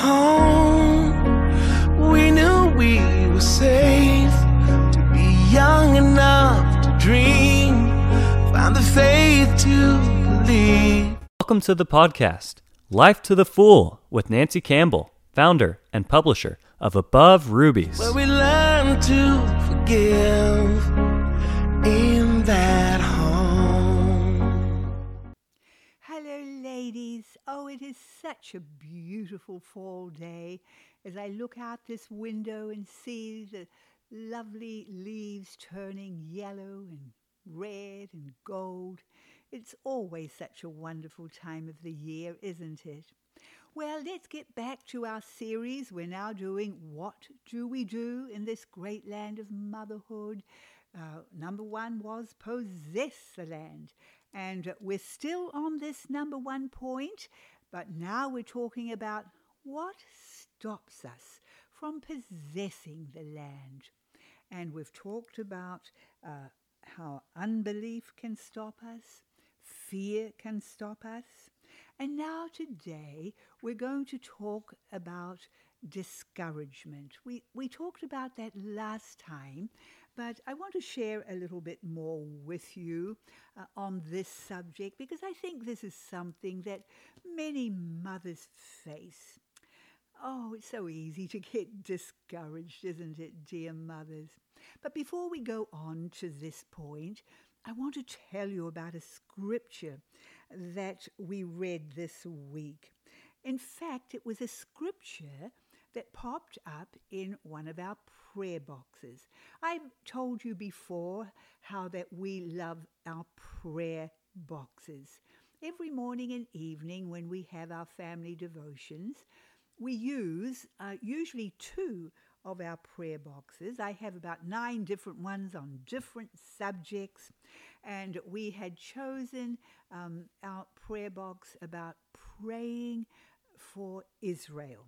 home, we knew we were safe to be young enough to dream, find the faith to believe. Welcome to the podcast, Life to the Full, with Nancy Campbell, founder and publisher of Above Rubies. Where we learn to forgive in that home. Hello, ladies. Oh, it is such a beautiful fall day as I look out this window and see the lovely leaves turning yellow and red and gold. It's always such a wonderful time of the year, isn't it? Well, let's get back to our series. We're now doing What Do We Do in this great land of motherhood? Uh, number one was Possess the Land. And we're still on this number one point, but now we're talking about what stops us from possessing the land. And we've talked about uh, how unbelief can stop us, fear can stop us. And now, today, we're going to talk about discouragement. We, we talked about that last time, but I want to share a little bit more with you uh, on this subject because I think this is something that many mothers face. Oh, it's so easy to get discouraged, isn't it, dear mothers? But before we go on to this point, I want to tell you about a scripture that we read this week. In fact, it was a scripture that popped up in one of our prayer boxes. I've told you before how that we love our prayer boxes. Every morning and evening, when we have our family devotions, we use uh, usually two of our prayer boxes. I have about nine different ones on different subjects, and we had chosen um, our prayer box about praying for Israel.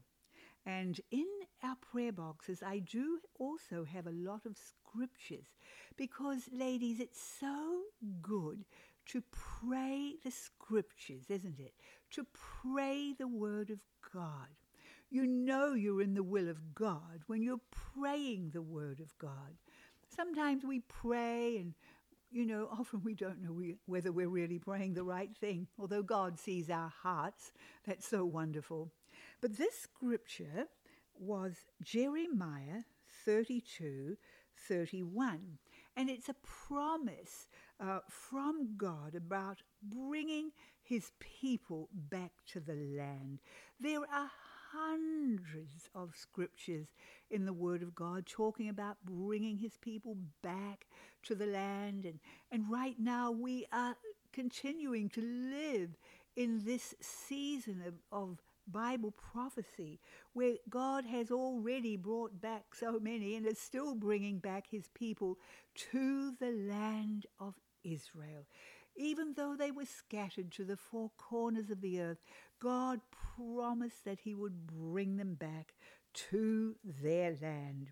And in our prayer boxes, I do also have a lot of scriptures because, ladies, it's so good to pray the scriptures, isn't it? To pray the word of God. You know you're in the will of God when you're praying the word of God. Sometimes we pray and you know, often we don't know we, whether we're really praying the right thing, although God sees our hearts. That's so wonderful. But this scripture was Jeremiah 32 31. And it's a promise uh, from God about bringing his people back to the land. There are hundreds of scriptures in the Word of God talking about bringing his people back to the land. And, and right now we are continuing to live in this season of, of Bible prophecy where God has already brought back so many and is still bringing back his people to the land of Israel. Even though they were scattered to the four corners of the earth, God promised that he would bring them back to their land.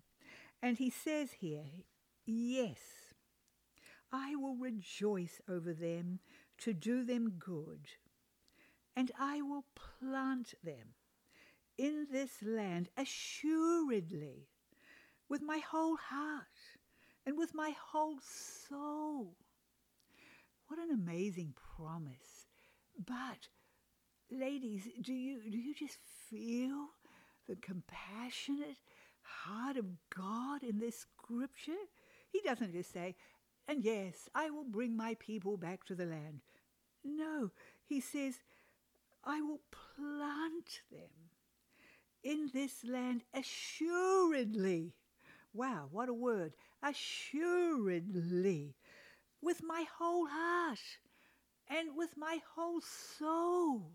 And he says here, Yes, I will rejoice over them to do them good and I will plant them in this land assuredly with my whole heart and with my whole soul. What an amazing promise. But ladies, do you do you just feel the compassionate heart of God in this scripture? He doesn't just say, and yes, I will bring my people back to the land. No, he says, I will plant them in this land assuredly. Wow, what a word! Assuredly, with my whole heart and with my whole soul.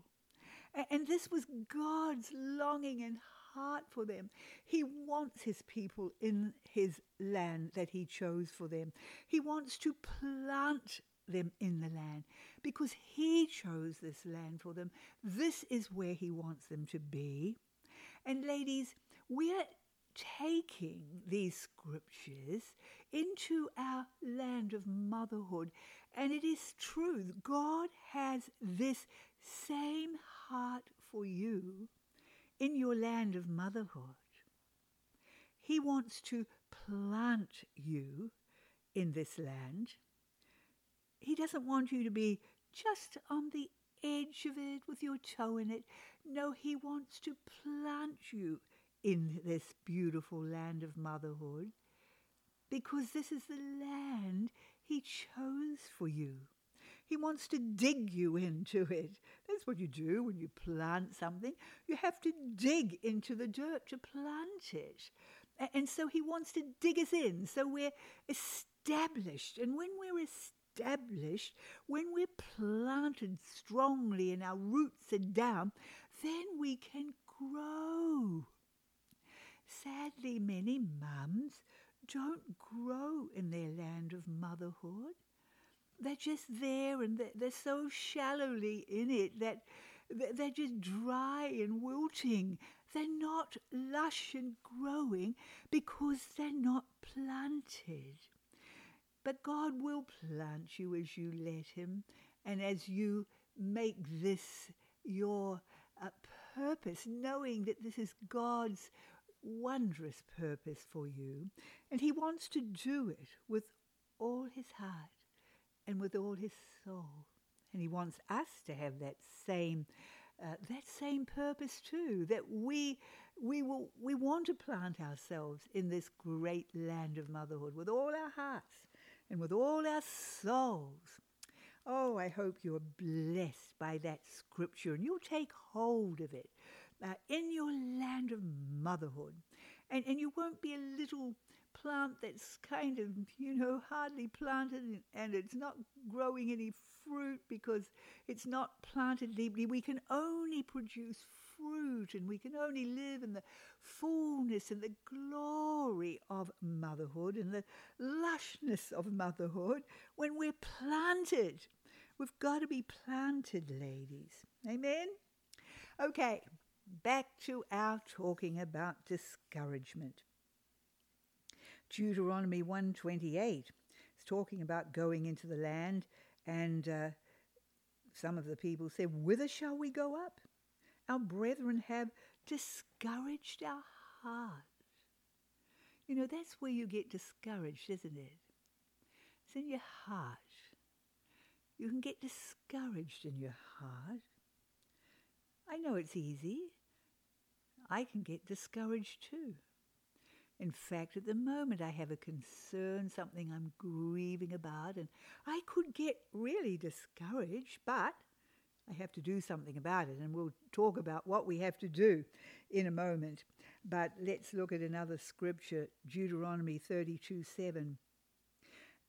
And this was God's longing and heart for them. He wants his people in his land that he chose for them. He wants to plant them in the land because He chose this land for them. This is where He wants them to be. And, ladies, we're taking these scriptures into our land of motherhood. And it is true, God has this same heart for you in your land of motherhood. He wants to plant you in this land. He doesn't want you to be just on the edge of it with your toe in it. No, he wants to plant you in this beautiful land of motherhood because this is the land he chose for you. He wants to dig you into it. That's what you do when you plant something. You have to dig into the dirt to plant it. And so he wants to dig us in so we're established. And when we're established, when we're planted strongly and our roots are down, then we can grow. Sadly, many mums don't grow in their land of motherhood. They're just there and they're so shallowly in it that they're just dry and wilting. They're not lush and growing because they're not planted. But God will plant you as you let Him and as you make this your uh, purpose, knowing that this is God's wondrous purpose for you. And He wants to do it with all His heart and with all His soul. And He wants us to have that same. Uh, that same purpose too that we we will we want to plant ourselves in this great land of motherhood with all our hearts and with all our souls oh i hope you're blessed by that scripture and you'll take hold of it uh, in your land of motherhood. And, and you won't be a little plant that's kind of, you know, hardly planted and it's not growing any fruit because it's not planted deeply. We can only produce fruit and we can only live in the fullness and the glory of motherhood and the lushness of motherhood when we're planted. We've got to be planted, ladies. Amen? Okay, back to our talking about discouragement. Deuteronomy 128 is talking about going into the land and uh, some of the people said, Whither shall we go up? Our brethren have discouraged our heart. You know, that's where you get discouraged, isn't it? It's in your heart. You can get discouraged in your heart. I know it's easy. I can get discouraged too. In fact, at the moment, I have a concern, something I'm grieving about, and I could get really discouraged, but I have to do something about it, and we'll talk about what we have to do in a moment. But let's look at another scripture, Deuteronomy 32 7.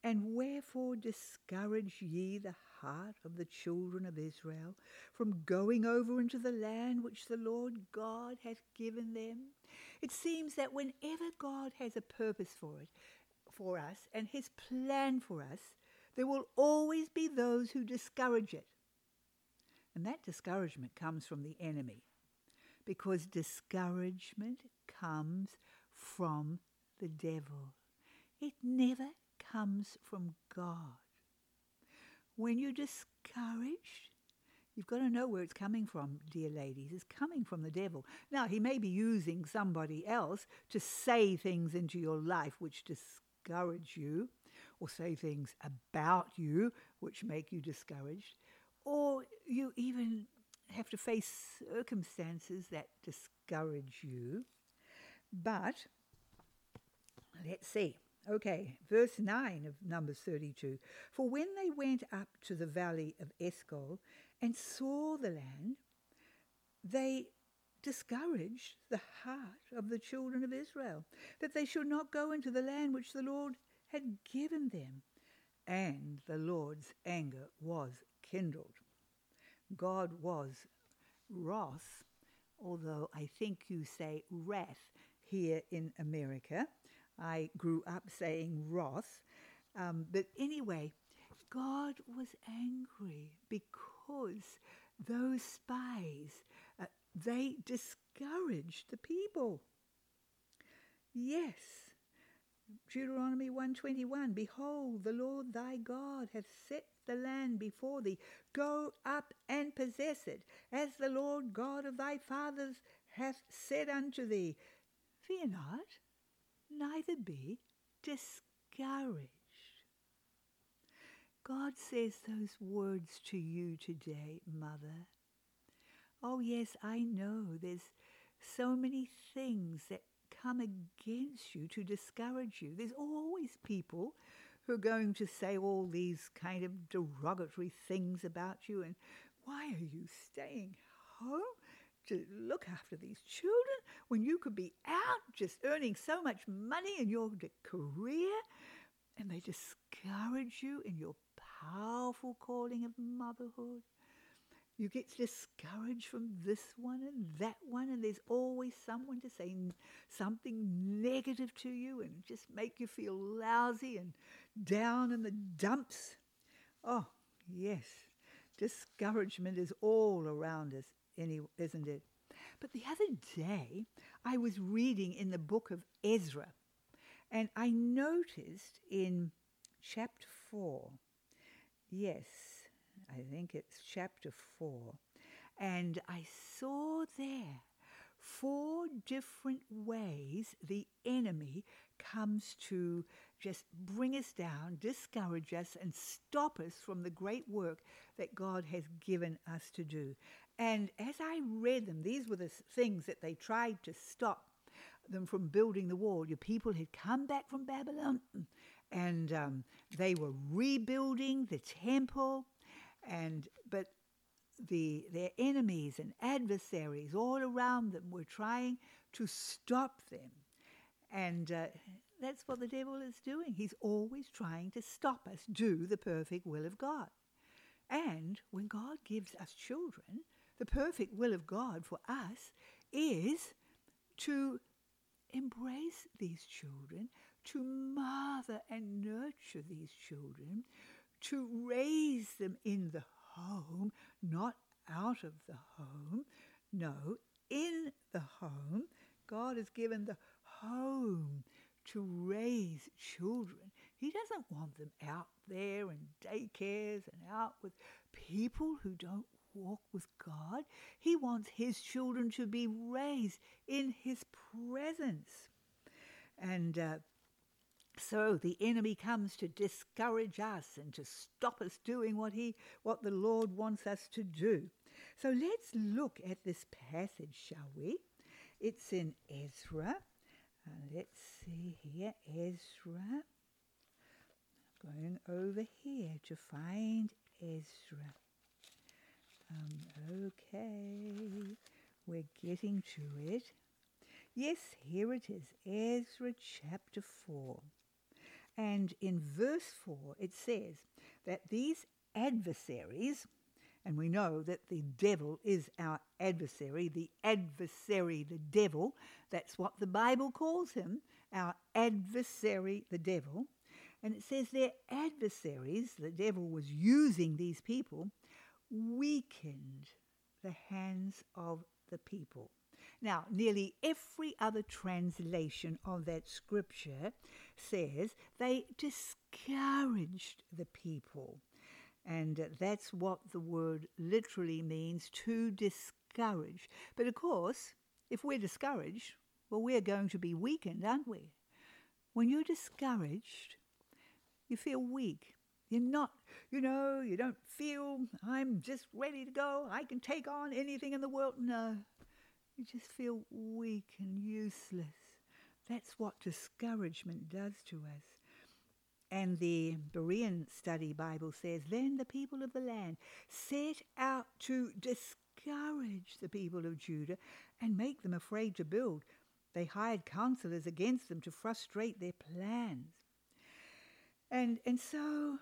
And wherefore discourage ye the heart of the children of Israel from going over into the land which the Lord God hath given them? It seems that whenever God has a purpose for it, for us, and his plan for us, there will always be those who discourage it. And that discouragement comes from the enemy, because discouragement comes from the devil. It never comes from God. When you're discouraged, you've got to know where it's coming from, dear ladies. It's coming from the devil. Now, he may be using somebody else to say things into your life which discourage you, or say things about you which make you discouraged, or you even have to face circumstances that discourage you. But let's see. Okay, verse 9 of Numbers 32. For when they went up to the valley of Eshcol and saw the land, they discouraged the heart of the children of Israel, that they should not go into the land which the Lord had given them. And the Lord's anger was kindled. God was wrath, although I think you say wrath here in America. I grew up saying wrath. Um, but anyway, God was angry because those spies, uh, they discouraged the people. Yes. Deuteronomy 121 Behold, the Lord thy God hath set the land before thee. Go up and possess it, as the Lord God of thy fathers hath said unto thee, Fear not, neither be discouraged. God says those words to you today, Mother. Oh, yes, I know there's so many things that come against you to discourage you. There's always people who are going to say all these kind of derogatory things about you and why are you staying home to look after these children when you could be out just earning so much money in your career? And they discourage you in your powerful calling of motherhood. You get discouraged from this one and that one, and there's always someone to say something negative to you and just make you feel lousy and down in the dumps. Oh, yes, discouragement is all around us, isn't it? But the other day, I was reading in the book of Ezra, and I noticed in chapter 4, yes, I think it's chapter 4. And I saw there four different ways the enemy comes to just bring us down, discourage us, and stop us from the great work that God has given us to do. And as I read them, these were the things that they tried to stop them from building the wall. Your people had come back from Babylon and um, they were rebuilding the temple and but the their enemies and adversaries all around them were trying to stop them and uh, that's what the devil is doing he's always trying to stop us do the perfect will of god and when god gives us children the perfect will of god for us is to embrace these children to mother and nurture these children to raise them in the home, not out of the home. No, in the home. God has given the home to raise children. He doesn't want them out there in daycares and out with people who don't walk with God. He wants his children to be raised in his presence. And uh, so the enemy comes to discourage us and to stop us doing what he what the Lord wants us to do. So let's look at this passage, shall we? It's in Ezra. Uh, let's see here, Ezra. Going over here to find Ezra. Um, okay, we're getting to it. Yes, here it is, Ezra chapter 4. And in verse 4, it says that these adversaries, and we know that the devil is our adversary, the adversary, the devil, that's what the Bible calls him, our adversary, the devil. And it says their adversaries, the devil was using these people, weakened the hands of the people. Now, nearly every other translation of that scripture says they discouraged the people. And that's what the word literally means to discourage. But of course, if we're discouraged, well, we're going to be weakened, aren't we? When you're discouraged, you feel weak. You're not, you know, you don't feel, I'm just ready to go. I can take on anything in the world. No, you just feel weak and useless. That's what discouragement does to us. And the Berean Study Bible says, Then the people of the land set out to discourage the people of Judah and make them afraid to build. They hired counselors against them to frustrate their plans. And, and so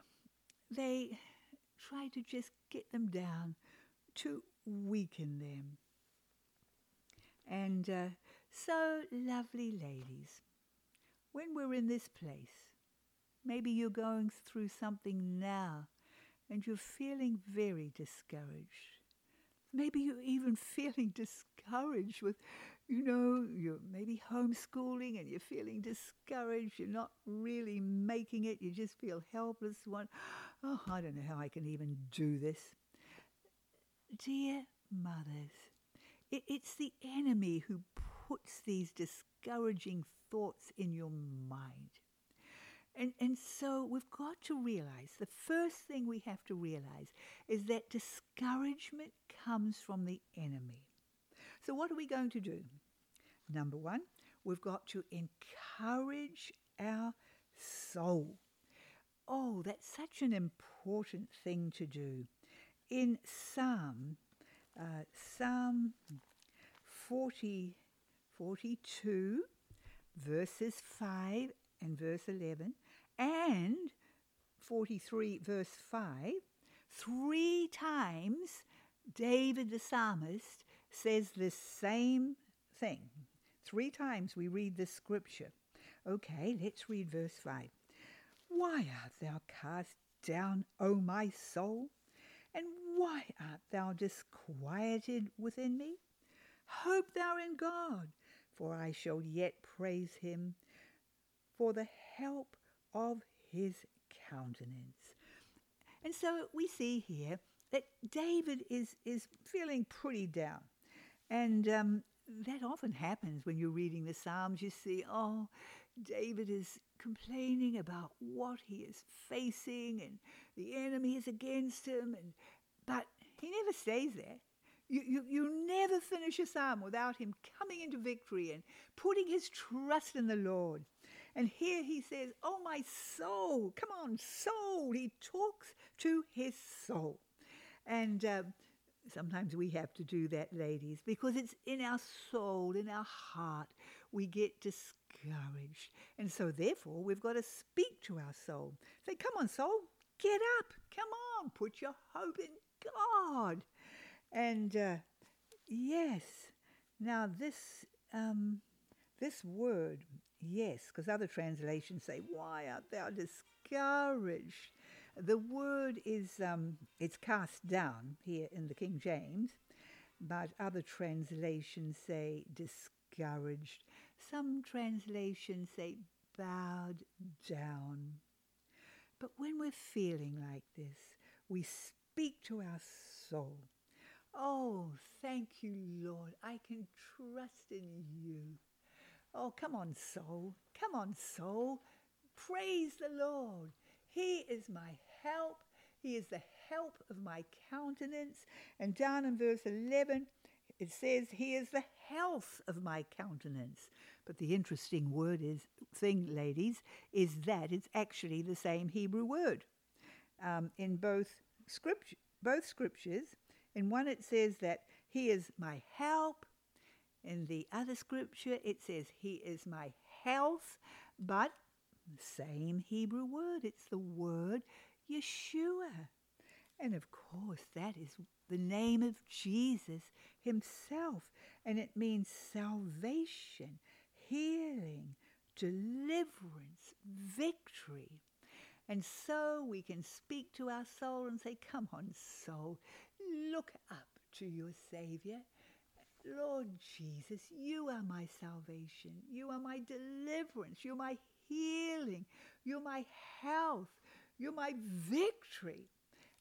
they tried to just get them down, to weaken them. And uh, so, lovely ladies, when we're in this place, maybe you're going through something now and you're feeling very discouraged. Maybe you're even feeling discouraged with, you know, you're maybe homeschooling and you're feeling discouraged. You're not really making it. You just feel helpless. One, oh, I don't know how I can even do this. Dear mothers, It, it's the enemy who puts these discouraging thoughts in your mind. And, and so we've got to realize the first thing we have to realize is that discouragement comes from the enemy. So, what are we going to do? Number one, we've got to encourage our soul. Oh, that's such an important thing to do. In Psalm, uh, Psalm 40, 42, verses 5 and verse 11, and 43, verse 5, three times David the psalmist says this same thing. Three times we read this scripture. Okay, let's read verse 5. Why art thou cast down, O my soul? And why art thou disquieted within me? Hope thou in God, for I shall yet praise him for the help of his countenance. And so we see here that David is, is feeling pretty down. And um, that often happens when you're reading the Psalms. You see, oh, David is complaining about what he is facing and the enemy is against him. And, but he never stays there. You, you, you never finish a psalm without him coming into victory and putting his trust in the Lord. And here he says, Oh, my soul, come on, soul. He talks to his soul. And uh, sometimes we have to do that, ladies, because it's in our soul, in our heart, we get discouraged. And so, therefore, we've got to speak to our soul. Say, Come on, soul, get up. Come on, put your hope in God. And uh, yes, now this. Um, this word, yes, because other translations say, Why art thou discouraged? The word is um, it's cast down here in the King James, but other translations say discouraged. Some translations say bowed down. But when we're feeling like this, we speak to our soul. Oh, thank you, Lord. I can trust in you. Oh, come on, soul. Come on, soul. Praise the Lord. He is my help. He is the help of my countenance. And down in verse 11, it says, He is the health of my countenance. But the interesting word is thing, ladies, is that it's actually the same Hebrew word. Um, in both script, both scriptures, in one it says that He is my help, in the other scripture, it says, He is my health, but the same Hebrew word. It's the word Yeshua. And of course, that is the name of Jesus himself. And it means salvation, healing, deliverance, victory. And so we can speak to our soul and say, Come on, soul, look up to your Savior Lord Jesus, you are my salvation. You are my deliverance. You're my healing. You're my health. You're my victory.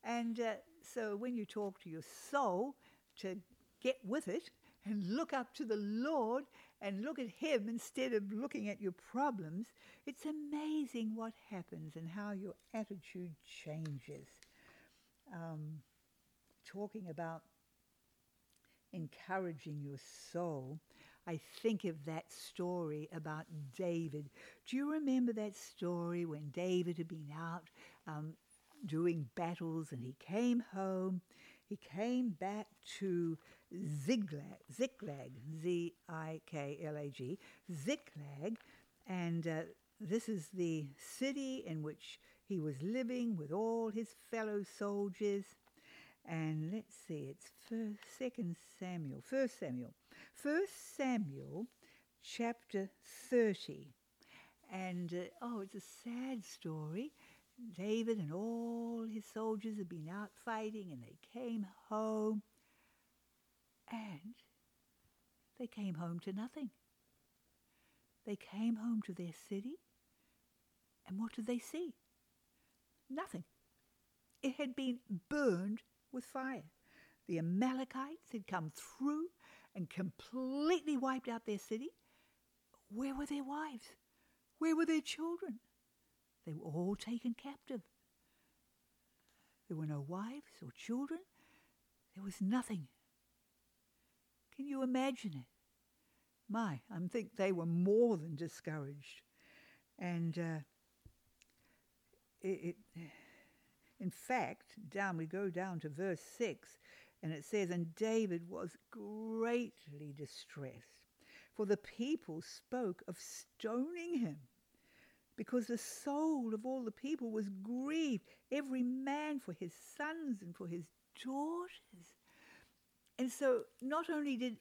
And uh, so when you talk to your soul to get with it and look up to the Lord and look at Him instead of looking at your problems, it's amazing what happens and how your attitude changes. Um, talking about encouraging your soul, I think of that story about David. Do you remember that story when David had been out um, doing battles and he came home? He came back to Ziklag, Ziklag, Z I K L A G, Ziklag, and uh, this is the city in which he was living with all his fellow soldiers. And let's see, it's first, Second Samuel, First Samuel, First Samuel, chapter thirty, and uh, oh, it's a sad story. David and all his soldiers had been out fighting, and they came home, and they came home to nothing. They came home to their city, and what did they see? Nothing. It had been burned with fire. The Amalekites had come through and completely wiped out their city, where were their wives? Where were their children? They were all taken captive. There were no wives or children. There was nothing. Can you imagine it? My, I think they were more than discouraged. And uh, it, it, in fact, down we go down to verse 6, and it says, And David was greatly distressed, for the people spoke of stoning him, because the soul of all the people was grieved, every man for his sons and for his daughters. And so not only did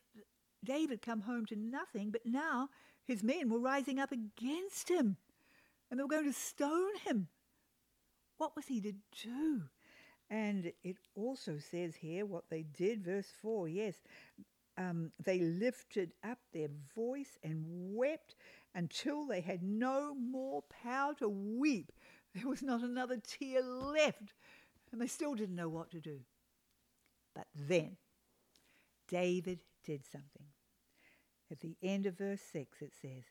David come home to nothing, but now his men were rising up against him, and they were going to stone him. What was he to do? And it also says here what they did, verse 4 yes, um, they lifted up their voice and wept until they had no more power to weep. There was not another tear left, and they still didn't know what to do. But then David did something. At the end of verse 6, it says,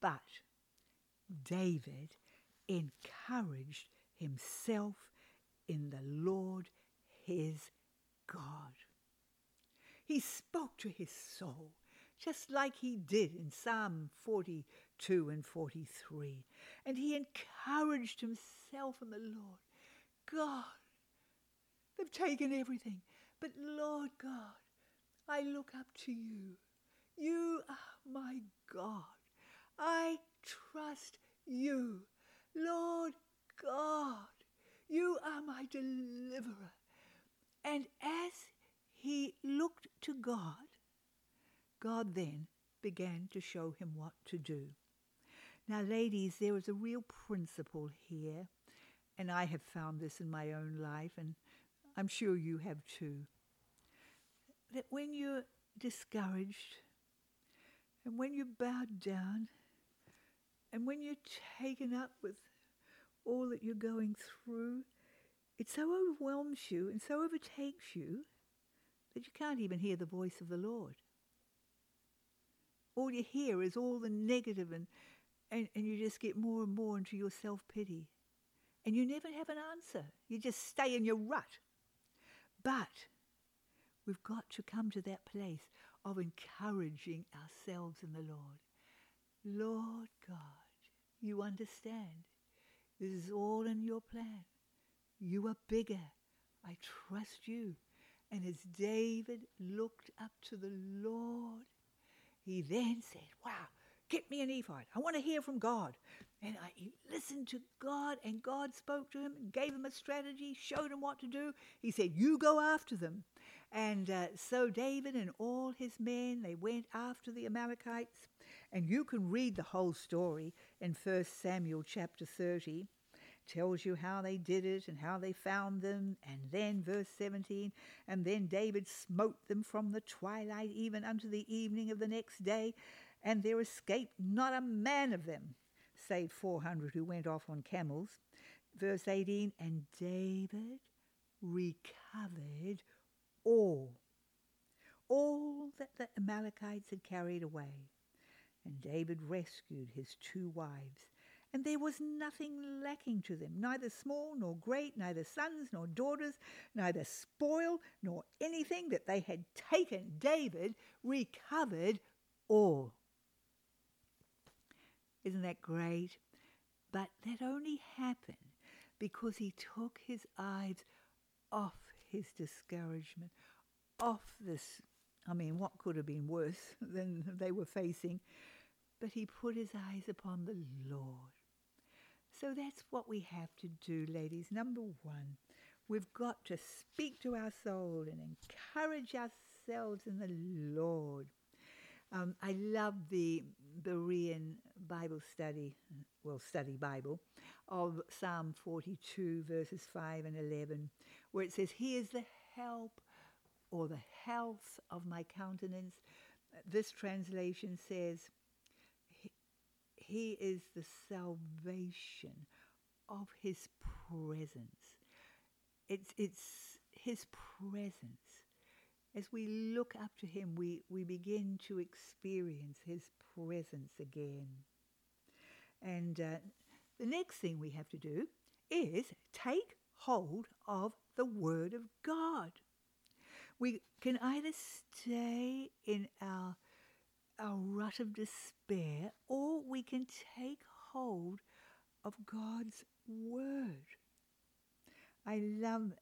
But David encouraged himself in the Lord his God. He spoke to his soul, just like he did in Psalm 42 and 43. And he encouraged himself in the Lord. God, they've taken everything, but Lord God, I look up to you. You are my God. I trust you. Lord God, you are my deliverer. And as he looked to God, God then began to show him what to do. Now, ladies, there is a real principle here, and I have found this in my own life, and I'm sure you have too. That when you're discouraged, and when you're bowed down, and when you're taken up with all that you're going through, it so overwhelms you and so overtakes you that you can't even hear the voice of the Lord. All you hear is all the negative and, and, and you just get more and more into your self-pity. And you never have an answer. You just stay in your rut. But we've got to come to that place of encouraging ourselves in the Lord. Lord God, you understand. This is all in your plan. You are bigger. I trust you. And as David looked up to the Lord, he then said, Wow, get me an ephod. I want to hear from God. And I, he listened to God, and God spoke to him and gave him a strategy, showed him what to do. He said, You go after them. And uh, so David and all his men, they went after the Amalekites. And you can read the whole story in 1 Samuel chapter 30 tells you how they did it and how they found them. And then, verse 17, and then David smote them from the twilight even unto the evening of the next day, and there escaped not a man of them, save 400 who went off on camels. Verse 18, and David recovered all, all that the Amalekites had carried away. And David rescued his two wives and there was nothing lacking to them, neither small nor great, neither sons nor daughters, neither spoil nor anything that they had taken. David recovered all. Isn't that great? But that only happened because he took his eyes off his discouragement, off this. I mean, what could have been worse than they were facing? But he put his eyes upon the Lord. So that's what we have to do, ladies. Number one, we've got to speak to our soul and encourage ourselves in the Lord. Um, I love the Berean Bible study, well, study Bible, of Psalm 42, verses 5 and 11, where it says, He is the help or the health of my countenance. This translation says, he is the salvation of His presence. It's, it's His presence as we look up to Him, we, we begin to experience His presence again. And uh, the next thing we have to do is take hold of the Word of God. We can either stay in our, our rut of despair or we can take hold of God's Word. I love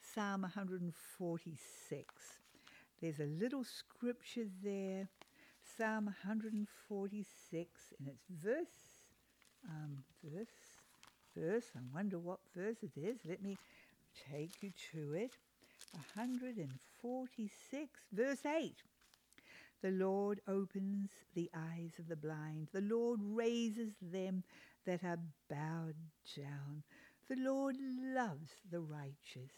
Psalm 146. There's a little scripture there, Psalm 146, and it's verse, um, verse, verse. I wonder what verse it is. Let me take you to it. 146, verse 8. The Lord opens the eyes of the blind. The Lord raises them that are bowed down. The Lord loves the righteous.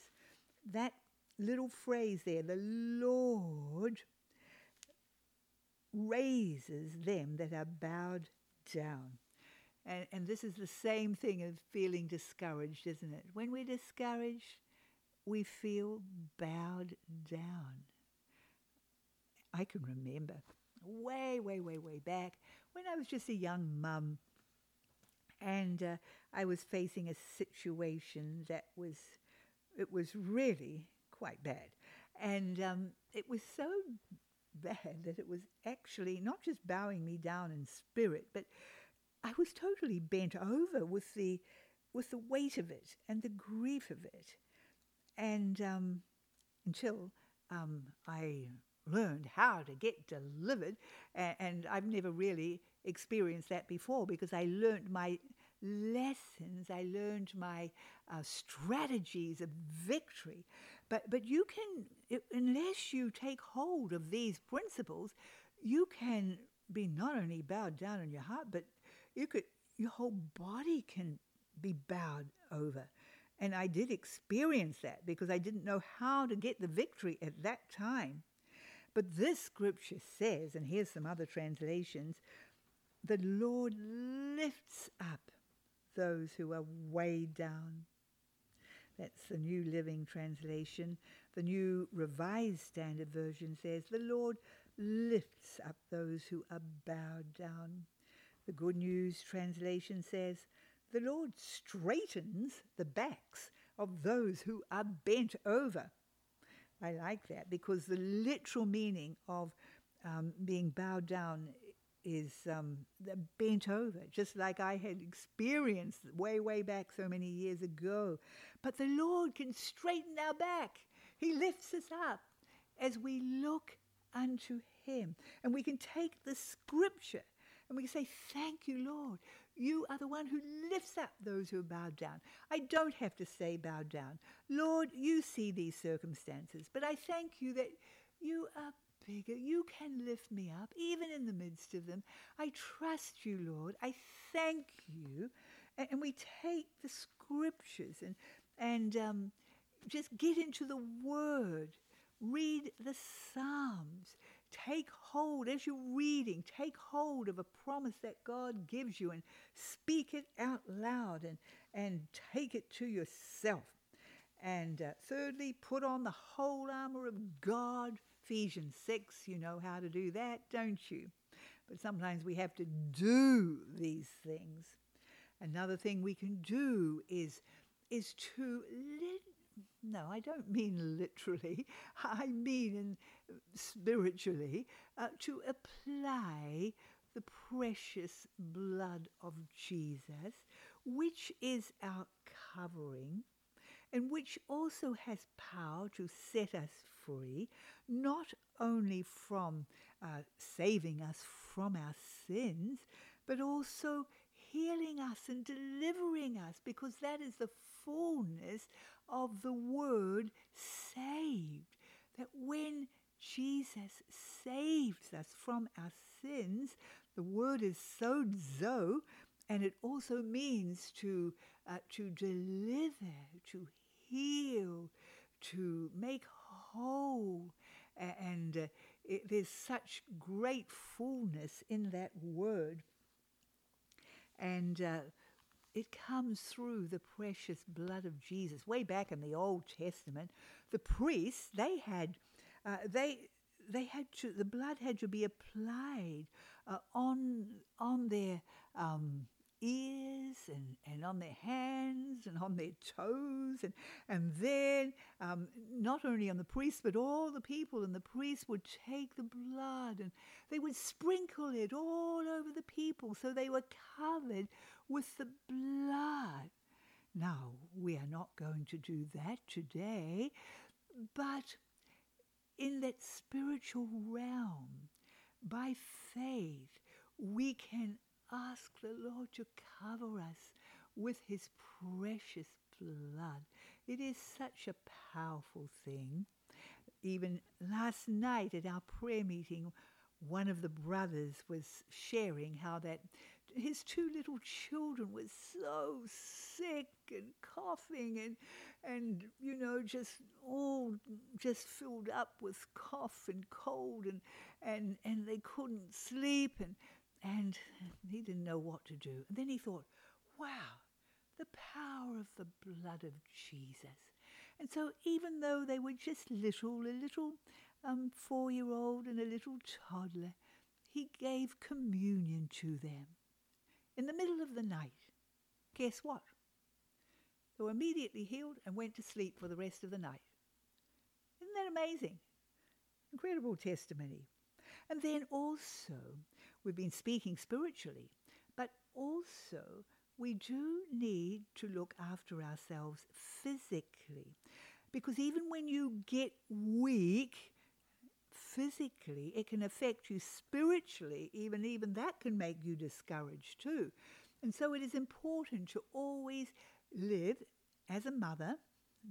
That little phrase there, the Lord raises them that are bowed down. And, and this is the same thing of feeling discouraged, isn't it? When we're discouraged, we feel bowed down. I can remember way, way, way, way back when I was just a young mum and uh, I was facing a situation that was, it was really quite bad. And um, it was so bad that it was actually not just bowing me down in spirit, but I was totally bent over with the, with the weight of it and the grief of it. And um, until um, I learned how to get delivered, and, and I've never really experienced that before because I learned my lessons, I learned my uh, strategies of victory. But, but you can, unless you take hold of these principles, you can be not only bowed down in your heart, but you could, your whole body can be bowed over. And I did experience that because I didn't know how to get the victory at that time. But this scripture says, and here's some other translations, the Lord lifts up those who are weighed down. That's the New Living Translation. The New Revised Standard Version says, The Lord lifts up those who are bowed down. The Good News Translation says, The Lord straightens the backs of those who are bent over. I like that because the literal meaning of um, being bowed down is um, bent over, just like I had experienced way, way back so many years ago. But the Lord can straighten our back. He lifts us up as we look unto Him. And we can take the scripture and we can say, Thank you, Lord. You are the one who lifts up those who are bowed down. I don't have to say bowed down. Lord, you see these circumstances, but I thank you that you are bigger. You can lift me up, even in the midst of them. I trust you, Lord. I thank you. And, we take the scriptures and, and um, just get into the Word. Read the Psalms. Take hold, as you're reading, take hold of a promise that God gives you and speak it out loud and, and take it to yourself. And uh, thirdly, put on the whole armor of God Ephesians 6, you know how to do that, don't you? But sometimes we have to do these things. Another thing we can do is, is to, no, I don't mean literally, I mean spiritually, uh, to apply the precious blood of Jesus, which is our covering and which also has power to set us free, not only from uh, saving us from our sins, but also healing us and delivering us, because that is the fullness of the word saved. That when Jesus saves us from our sins, the word is sozo, and it also means to, uh, to deliver, to heal, to make whole. And uh, it, there's such great fullness in that word. And uh, it comes through the precious blood of Jesus. Way back in the Old Testament, the priests, they had uh, they they had to the blood had to be applied uh, on on their um, ears and, and on their hands and on their toes and and then um, not only on the priests but all the people and the priests would take the blood and they would sprinkle it all over the people so they were covered with the blood now we are not going to do that today but in that spiritual realm by faith we can ask the Lord to cover us with his precious blood. It is such a powerful thing. Even last night at our prayer meeting, one of the brothers was sharing how that his two little children were so sick and coughing and and you know just all just filled up with cough and cold and and and they couldn't sleep and and he didn't know what to do. And then he thought, wow, the power of the blood of Jesus. And so, even though they were just little, a little um, four year old and a little toddler, he gave communion to them. In the middle of the night, guess what? They were immediately healed and went to sleep for the rest of the night. Isn't that amazing? Incredible testimony. And then also, We've been speaking spiritually, but also we do need to look after ourselves physically. Because even when you get weak physically, it can affect you spiritually. Even, even that can make you discouraged too. And so it is important to always live as a mother,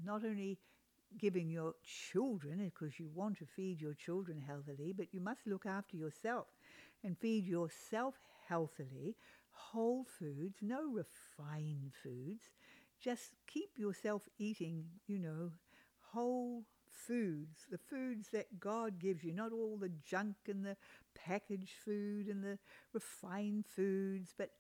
not only giving your children, because you want to feed your children healthily, but you must look after yourself and feed yourself healthily, whole foods, no refined foods. Just keep yourself eating, you know, whole foods, the foods that God gives you, not all the junk and the packaged food and the refined foods, but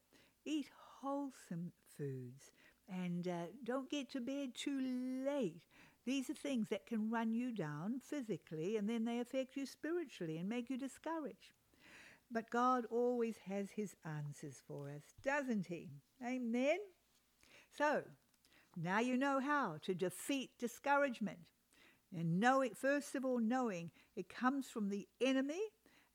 eat wholesome foods and uh, don't get to bed too late. These are things that can run you down physically and then they affect you spiritually and make you discouraged. But God always has his answers for us, doesn't he? Amen? So, now you know how to defeat discouragement. And know it, first of all, knowing it comes from the enemy.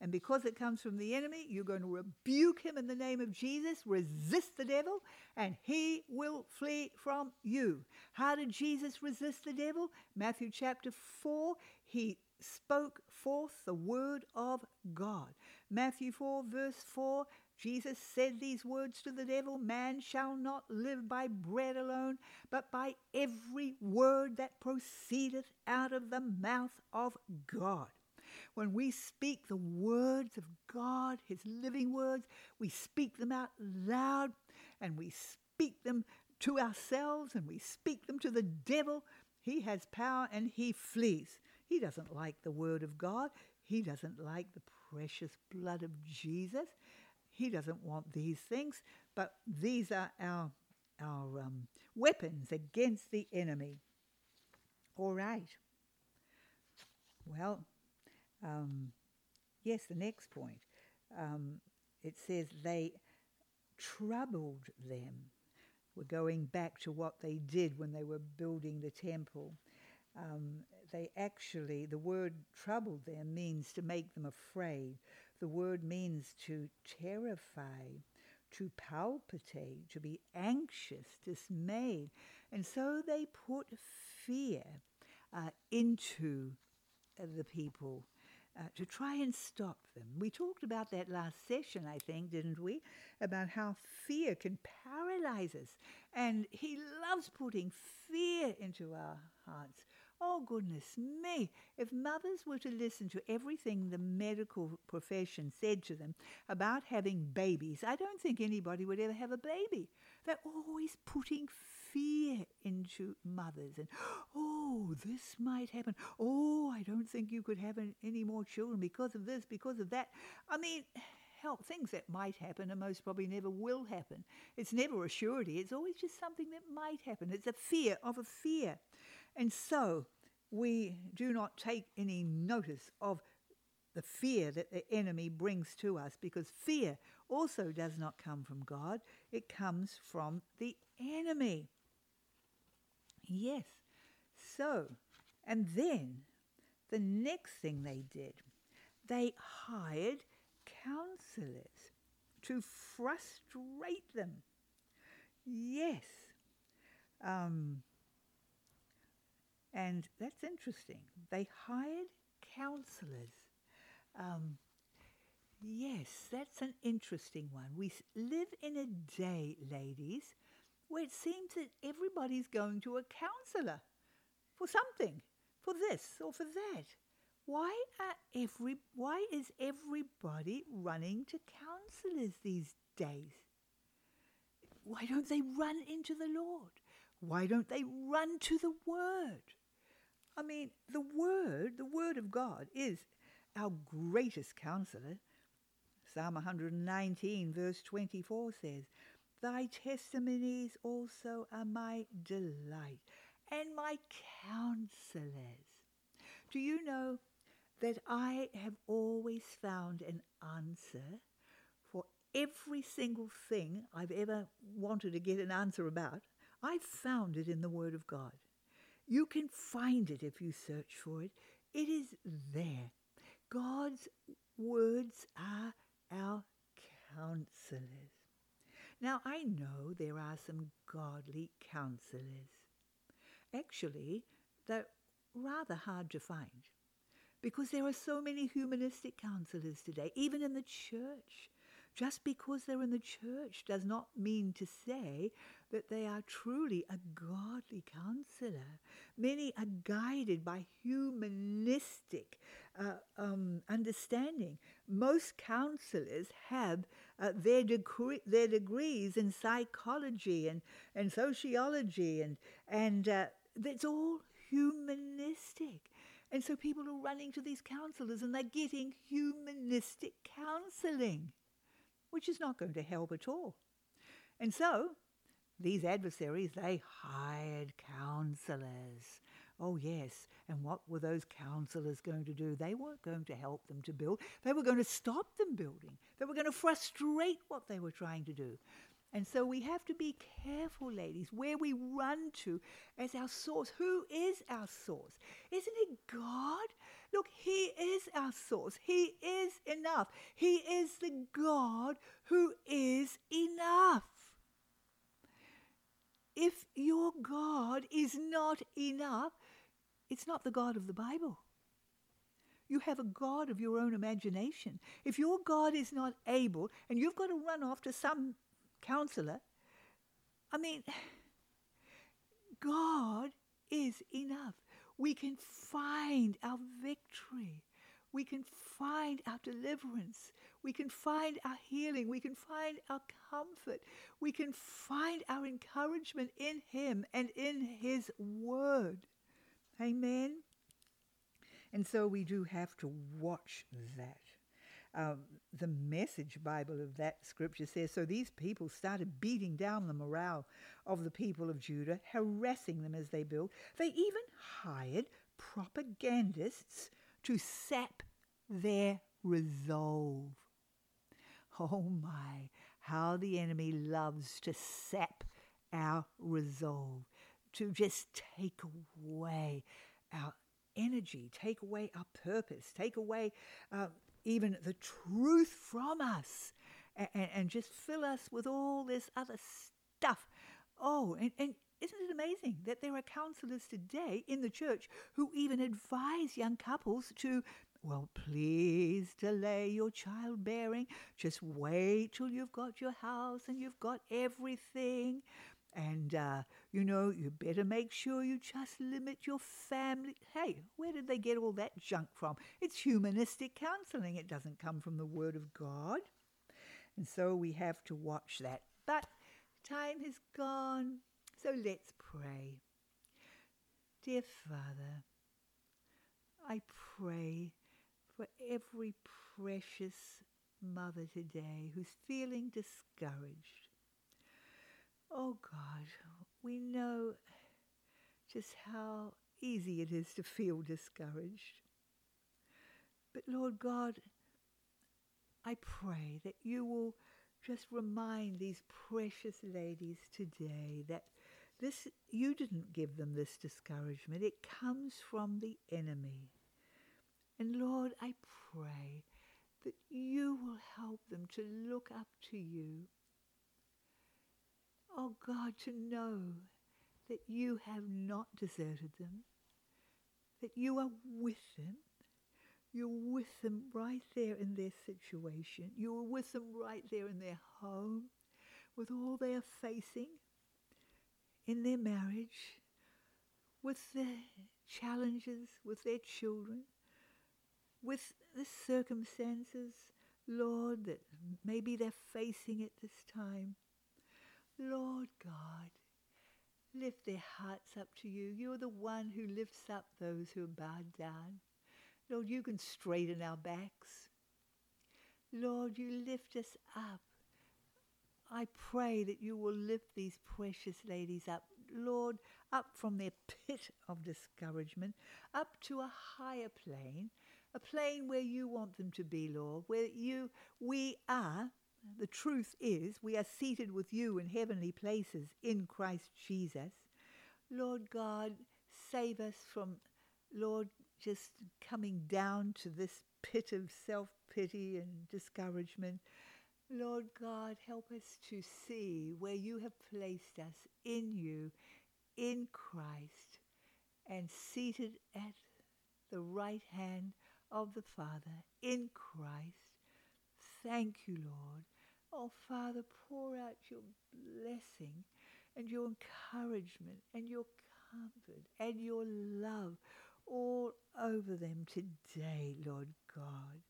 And because it comes from the enemy, you're going to rebuke him in the name of Jesus, resist the devil, and he will flee from you. How did Jesus resist the devil? Matthew chapter 4, he spoke forth the word of God. Matthew 4, verse 4, Jesus said these words to the devil Man shall not live by bread alone, but by every word that proceedeth out of the mouth of God. When we speak the words of God, His living words, we speak them out loud and we speak them to ourselves and we speak them to the devil. He has power and he flees. He doesn't like the word of God. He doesn't like the precious blood of Jesus. He doesn't want these things, but these are our, our um, weapons against the enemy. All right. Well, um, yes, the next point. Um, it says they troubled them. We're going back to what they did when they were building the temple. Um, they actually, the word troubled them means to make them afraid. The word means to terrify, to palpitate, to be anxious, dismayed. And so they put fear uh, into uh, the people. Uh, to try and stop them. We talked about that last session, I think, didn't we? About how fear can paralyze us. And he loves putting fear into our hearts. Oh, goodness me. If mothers were to listen to everything the medical profession said to them about having babies, I don't think anybody would ever have a baby. They're always putting fear into mothers and, oh, this might happen. Oh, I don't think you could have any more children because of this, because of that. I mean, help things that might happen and most probably never will happen. It's never a surety. It's always just something that might happen. It's a fear of a fear. And so we do not take any notice of the fear that the enemy brings to us because fear also does not come from God, it comes from the enemy. Yes. So, and then the next thing they did, they hired counselors to frustrate them. Yes. Um, and that's interesting. They hired counselors. Um, yes, that's an interesting one. We live in a day, ladies, where it seems that everybody's going to a counsellor for something, for this or for that. Why are every why is everybody running to counselors these days? Why don't they run into the Lord? Why don't they run to the Word? I mean, the Word, the Word of God, is our greatest counselor. Psalm 119, verse 24 says, Thy testimonies also are my delight and my counselors. Do you know that I have always found an answer for every single thing I've ever wanted to get an answer about? I've found it in the Word of God. You can find it if you search for it. It is there. God's words are our counselors. Now, I know there are some godly counselors. Actually, they're rather hard to find because there are so many humanistic counselors today, even in the church. Just because they're in the church does not mean to say that they are truly a godly counselor. Many are guided by humanistic uh, um, understanding. Most counselors have uh, their, degree, their degrees in psychology and, and sociology, and, and uh, it's all humanistic. And so people are running to these counselors and they're getting humanistic counseling, which is not going to help at all. And so these adversaries, they hired counselors. Oh, yes. And what were those counselors going to do? They weren't going to help them to build, they were going to stop them building. They were going to frustrate what they were trying to do. And so we have to be careful, ladies, where we run to as our source. Who is our source? Isn't it God? Look, He is our source. He is enough. He is the God who is enough. If your God is not enough, it's not the God of the Bible. You have a God of your own imagination. If your God is not able and you've got to run off to some counselor, I mean, God is enough. We can find our victory. We can find our deliverance. We can find our healing. We can find our comfort. We can find our encouragement in Him and in His Word. Amen. And so we do have to watch that. Um, the message Bible of that scripture says so these people started beating down the morale of the people of Judah, harassing them as they built. They even hired propagandists to sap their resolve. Oh my, how the enemy loves to sap our resolve, to just take away our energy, take away our purpose, take away uh, even the truth from us, and, and, just fill us with all this other stuff. Oh, and, and isn't it amazing that there are counselors today in the church who even advise young couples to, well, please delay your childbearing. Just wait till you've got your house and you've got everything. And, uh, you know, you better make sure you just limit your family. Hey, where did they get all that junk from? It's humanistic counseling. It doesn't come from the Word of God. And so we have to watch that. But time has gone, so let's pray. Dear Father, I pray for every precious mother today who's feeling discouraged. Oh God, we know just how easy it is to feel discouraged. But Lord God, I pray that you will just remind these precious ladies today that this you didn't give them this discouragement. It comes from the enemy. And Lord, I pray that you will help them to look up to you. Oh God, to know that you have not deserted them, that you are with them. You're with them right there in their situation. You're with them right there in their home, with all they are facing in their marriage, with their challenges, with their children, with the circumstances, Lord, that maybe they're facing at this time. Lord God, lift their hearts up to you. You're the one who lifts up those who are bowed down. Lord, you can straighten our backs. Lord, you lift us up. I pray that you will lift these precious ladies up, Lord, up from their pit of discouragement, up to a higher plane, a plane where you want them to be, Lord, where you we are. The truth is, we are seated with you in heavenly places in Christ Jesus. Lord God, save us from, Lord, just coming down to this pit of self pity and discouragement. Lord God, help us to see where you have placed us in you, in Christ, and seated at the right hand of the Father in Christ. Thank you, Lord. Oh, Father, pour out your blessing and your encouragement and your comfort and your love all over them today, Lord God.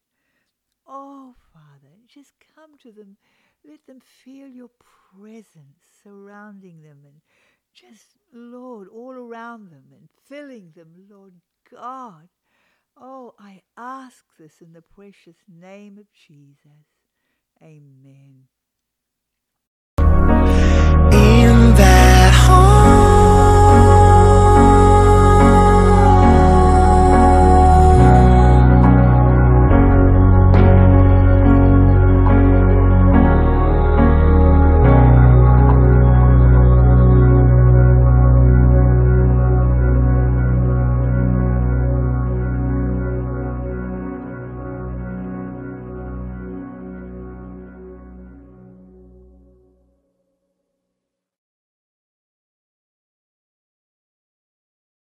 Oh, Father, just come to them. Let them feel your presence surrounding them and just, Lord, all around them and filling them, Lord God. Oh, I ask this in the precious name of Jesus. Amen.